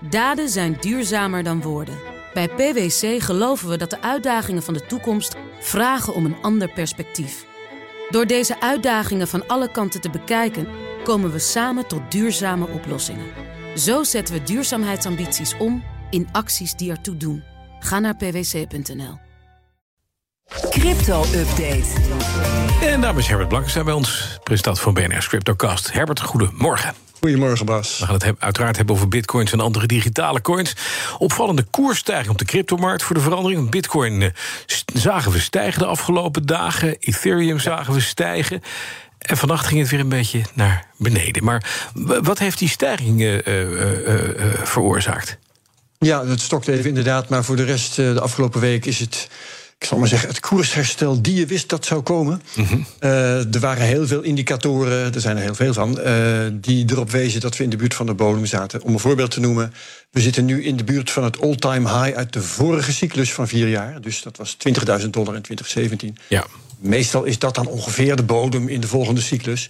Daden zijn duurzamer dan woorden. Bij PwC geloven we dat de uitdagingen van de toekomst vragen om een ander perspectief. Door deze uitdagingen van alle kanten te bekijken, komen we samen tot duurzame oplossingen. Zo zetten we duurzaamheidsambities om in acties die ertoe doen. Ga naar pwc.nl. Crypto-update. En dames is Herbert Blankenstein bij ons, presentator van BNR's Cryptocast. Herbert, goedemorgen. Goedemorgen, Bas. We gaan het he- uiteraard hebben over bitcoins en andere digitale coins. Opvallende koersstijging op de cryptomarkt voor de verandering. Bitcoin eh, zagen we stijgen de afgelopen dagen. Ethereum zagen we stijgen. En vannacht ging het weer een beetje naar beneden. Maar wat heeft die stijging eh, eh, veroorzaakt? Ja, het stokt even inderdaad, maar voor de rest de afgelopen week is het. Ik zal maar zeggen, het koersherstel die je wist dat zou komen. Eh, er waren heel veel indicatoren, er zijn er heel veel van, eh, die erop wezen dat we in de buurt van de bodem zaten. Om een voorbeeld te noemen, we zitten nu in de buurt van het all-time high uit de vorige cyclus van vier jaar. Dus dat was 20.000 dollar in 2017. Ja. Meestal is dat dan ongeveer de bodem in de volgende cyclus.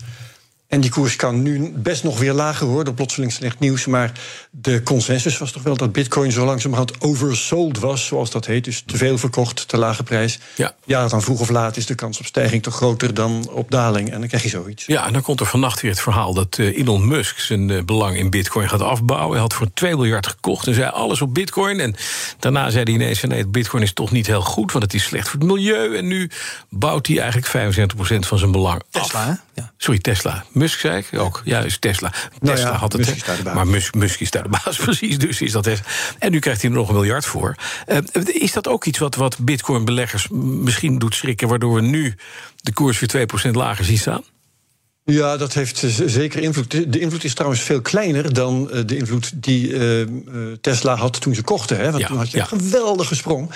En die koers kan nu best nog weer lager worden, door plotseling slecht nieuws. Maar de consensus was toch wel dat Bitcoin zo langzamerhand oversold was, zoals dat heet. Dus te veel verkocht, te lage prijs. Ja. ja, dan vroeg of laat is de kans op stijging toch groter dan op daling. En dan krijg je zoiets. Ja, en dan komt er vannacht weer het verhaal dat eh, Elon Musk zijn eh, belang in Bitcoin gaat afbouwen. Hij had voor 2 miljard gekocht en zei alles op Bitcoin. En daarna zei hij ineens: nee, Bitcoin is toch niet heel goed, want het is slecht voor het milieu. En nu bouwt hij eigenlijk 75% van zijn belang Tesla, af. hè? Ja. Sorry, Tesla. Musk zei ik ook. Ja, is Tesla. Tesla ja, had het. Musk. Maar Musk, Musk is daar de baas, precies. Dus is dat Tesla. En nu krijgt hij er nog een miljard voor. Eh, is dat ook iets wat, wat Bitcoin-beleggers misschien doet schrikken, waardoor we nu de koers weer 2% lager zien staan? Ja, dat heeft zeker invloed. De- invloed is trouwens veel kleiner dan eh, de invloed die eh, Tesla had toen ze kochten. Hè? Want Ja, toen had je ja. een geweldige sprong.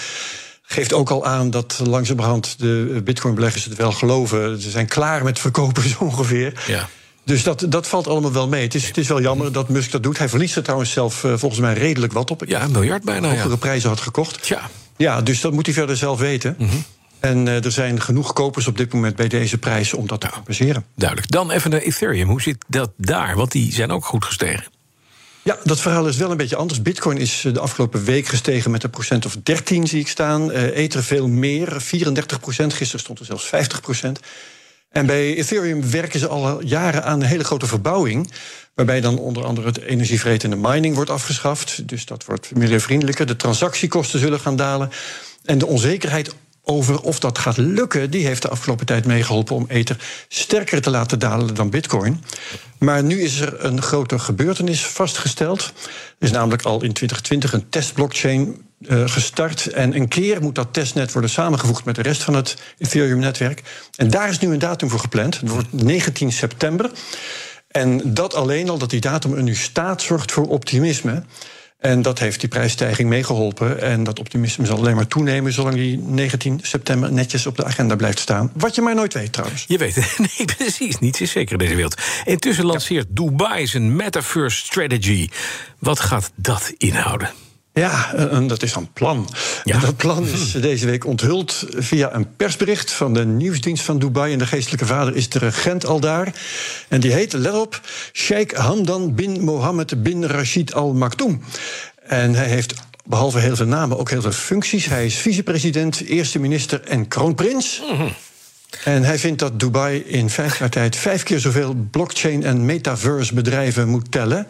Geeft ook al aan dat langzamerhand de Bitcoin-beleggers het wel geloven. Ze zijn klaar met verkopen zo ongeveer. Ja. Dus dat, dat valt allemaal wel mee. Het is, het is wel jammer dat Musk dat doet. Hij verliest er trouwens zelf eh, volgens mij redelijk wat op. Ik Ja, een miljard bijna. hogere Ja. prijzen had gekocht. Tja, Ja, dus dat moet hij verder zelf weten. En eh, er zijn genoeg kopers op dit moment bij deze prijs om dat te compenseren. duidelijk. Dan even naar Ethereum. Hoe zit dat daar? Want die zijn ook goed gestegen. Ja, dat verhaal is wel een beetje anders. Bitcoin is eh, de afgelopen week gestegen met een procent of 13, zie ik staan. Eh Ether veel meer, 34 procent. Gisteren stond er zelfs 50 procent. En bij Ethereum werken ze al jaren aan een hele grote verbouwing. Waarbij dan onder andere het energievretende mining wordt afgeschaft. Dus dat wordt milieuvriendelijker. De transactiekosten zullen gaan dalen. En de onzekerheid over of dat gaat lukken, die heeft de afgelopen tijd meegeholpen om Ether sterker te laten dalen dan Bitcoin. Maar nu is er een grote gebeurtenis vastgesteld. Er is namelijk al in 2020 een testblockchain eh, gestart. En een keer moet dat testnet worden samengevoegd met de rest van het Ethereum-netwerk. En daar is nu een datum voor gepland. Het wordt 19 september. En dat alleen al, dat die datum er nu staat, zorgt voor optimisme. En dat heeft die prijsstijging meegeholpen. En dat optimisme zal alleen maar toenemen zolang die 19 september netjes op de agenda blijft staan. Wat je maar nooit weet trouwens. Je weet het. Nee, precies. Niets is zeker in deze wereld. Intussen lanceert Dubai zijn Metaverse Strategy. Wat gaat dat inhouden? Ja, en dat is een plan. Ja. En dat plan is deze week onthuld via een persbericht van de nieuwsdienst van Dubai. En de geestelijke vader is de regent al daar. En die heet, let op, Sheikh Hamdan bin Mohammed bin Rashid Al Maktoum. En hij heeft behalve heel veel namen ook heel veel functies. Hij is vicepresident, eerste minister en kroonprins. En hij vindt dat Dubai in vijf jaar tijd vijf keer zoveel blockchain- en metaverse bedrijven moet tellen.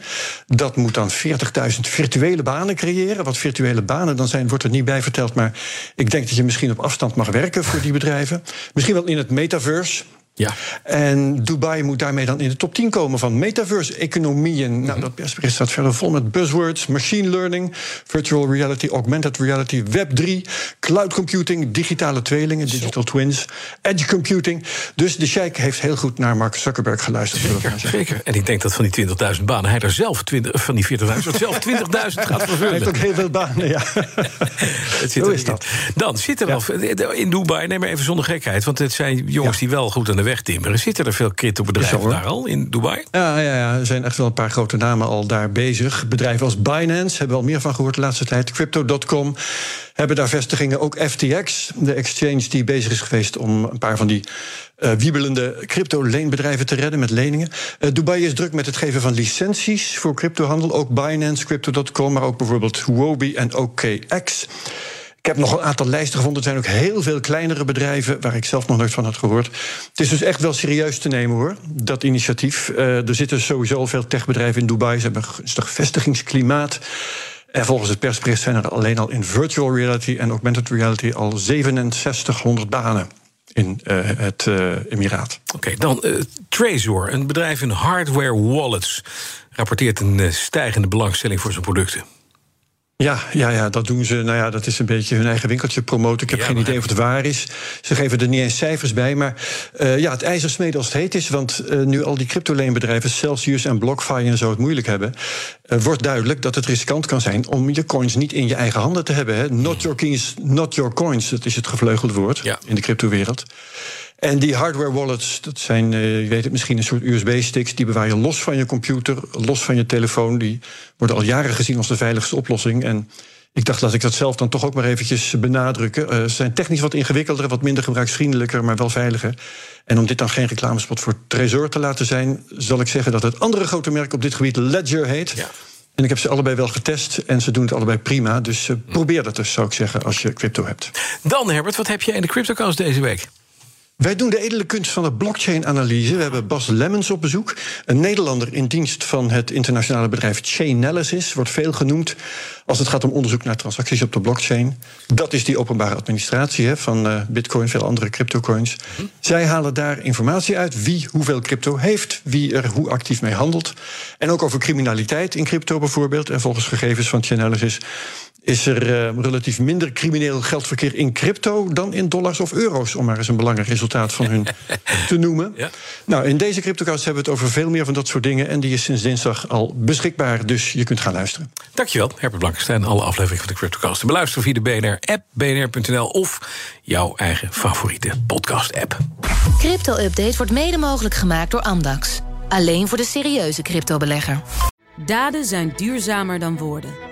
Dat moet dan 40.000 virtuele banen creëren. Wat virtuele banen dan zijn, wordt er niet bij verteld. Maar ik denk dat je misschien op afstand mag werken voor die bedrijven. Misschien wel in het metaverse. Ja. En Dubai moet daarmee dan in de top 10 komen van metaverse-economieën. Nou, dat persbericht staat verder vol met buzzwords: machine learning, virtual reality, augmented reality, Web3, cloud computing, digitale tweelingen, digital twins, edge computing. Dus de sheik heeft heel goed naar Mark Zuckerberg geluisterd. Zeker. En ik denk dat van die 20.000 banen hij er zelf 20, van die 40.000 zelf 20.000 gaat Hij heeft vervullen. ook heel veel banen, ja. Het zit Zo er is in. dat. Dan zit er wel in Dubai, neem maar even zonder gekheid, want het zijn jongens die wel goed aan de de weg timmeren. Zitten er veel cryptobedrijven daar al in Dubai? Ja, ja, ja, er zijn echt wel een paar grote namen al daar bezig. Bedrijven als Binance hebben we al meer van gehoord de laatste tijd. Crypto.com hebben daar vestigingen. Ook FTX, de exchange die bezig is geweest om een paar van die uh, wiebelende crypto-leenbedrijven te redden met leningen. Uh, Dubai is druk met het geven van licenties voor cryptohandel. Ook Binance, Crypto.com, maar ook bijvoorbeeld Huobi en OKX. Ik heb nog een aantal lijsten gevonden. Er zijn ook heel veel kleinere bedrijven waar ik zelf nog nooit van had gehoord. Het is dus echt wel serieus te nemen hoor, dat initiatief. Uh, er zitten sowieso veel techbedrijven in Dubai. Ze hebben een gunstig vestigingsklimaat. En volgens het persbericht zijn er alleen al in virtual reality en augmented reality al 6700 banen in uh, het uh, Emiraat. Oké, dan uh, Trezor, een bedrijf in hardware wallets, rapporteert een stijgende belangstelling voor zijn producten. Ja, ja, ja, dat doen ze. Nou ja, dat is een beetje hun eigen winkeltje promoten. Ik heb geen idee of het waar is. Ze geven er niet eens cijfers bij. Maar uh, ja, het ijzer smeden als het heet is. Want uh, nu al die cryptoleenbedrijven, Celsius en BlockFi en zo het moeilijk hebben, uh, wordt duidelijk dat het riskant kan zijn om je coins niet in je eigen handen te hebben. Hè. Not your keys, not your coins. Dat is het gevleugelde woord ja. in de cryptowereld. En die hardware wallets, dat zijn, uh, je weet het misschien, een soort USB-sticks. Die bewaar je los van je computer, los van je telefoon. Die worden al jaren gezien als de veiligste oplossing. En ik dacht, laat ik dat zelf dan toch ook maar eventjes benadrukken. Uh, ze zijn technisch wat ingewikkelder, wat minder gebruiksvriendelijker, maar wel veiliger. En om dit dan geen reclamespot voor Trezor te laten zijn, zal ik zeggen dat het andere grote merk op dit gebied Ledger heet. Ja. En ik heb ze allebei wel getest en ze doen het allebei prima. Dus uh, probeer dat dus, zou ik zeggen, als je crypto hebt. Dan, Herbert, wat heb je in de CryptoCast deze week? Wij doen de edele kunst van de blockchain-analyse. We hebben Bas Lemmens op bezoek. Een Nederlander in dienst van het internationale bedrijf Chainalysis. Wordt veel genoemd als het gaat om onderzoek naar transacties op de blockchain. Dat is die openbare administratie hè, van uh, bitcoin, veel andere cryptocoins. Zij halen daar informatie uit wie hoeveel crypto heeft, wie er hoe actief mee handelt. En ook over criminaliteit in crypto bijvoorbeeld. En volgens gegevens van Chainalysis is er uh, relatief minder crimineel geldverkeer in crypto dan in dollars of euro's, om maar eens een belangrijk resultaat van hun te noemen. Ja. Nou, in deze CryptoCast hebben we het over veel meer van dat soort dingen. En die is sinds dinsdag al beschikbaar, dus je kunt gaan luisteren. Dankjewel, Herbert Blankenstein. Alle afleveringen van de CryptoCast te beluisteren via de BNR-app, bnr.nl of jouw eigen favoriete podcast-app. Crypto-update wordt mede mogelijk gemaakt door Amdax. Alleen voor de serieuze cryptobelegger. Daden zijn duurzamer dan woorden.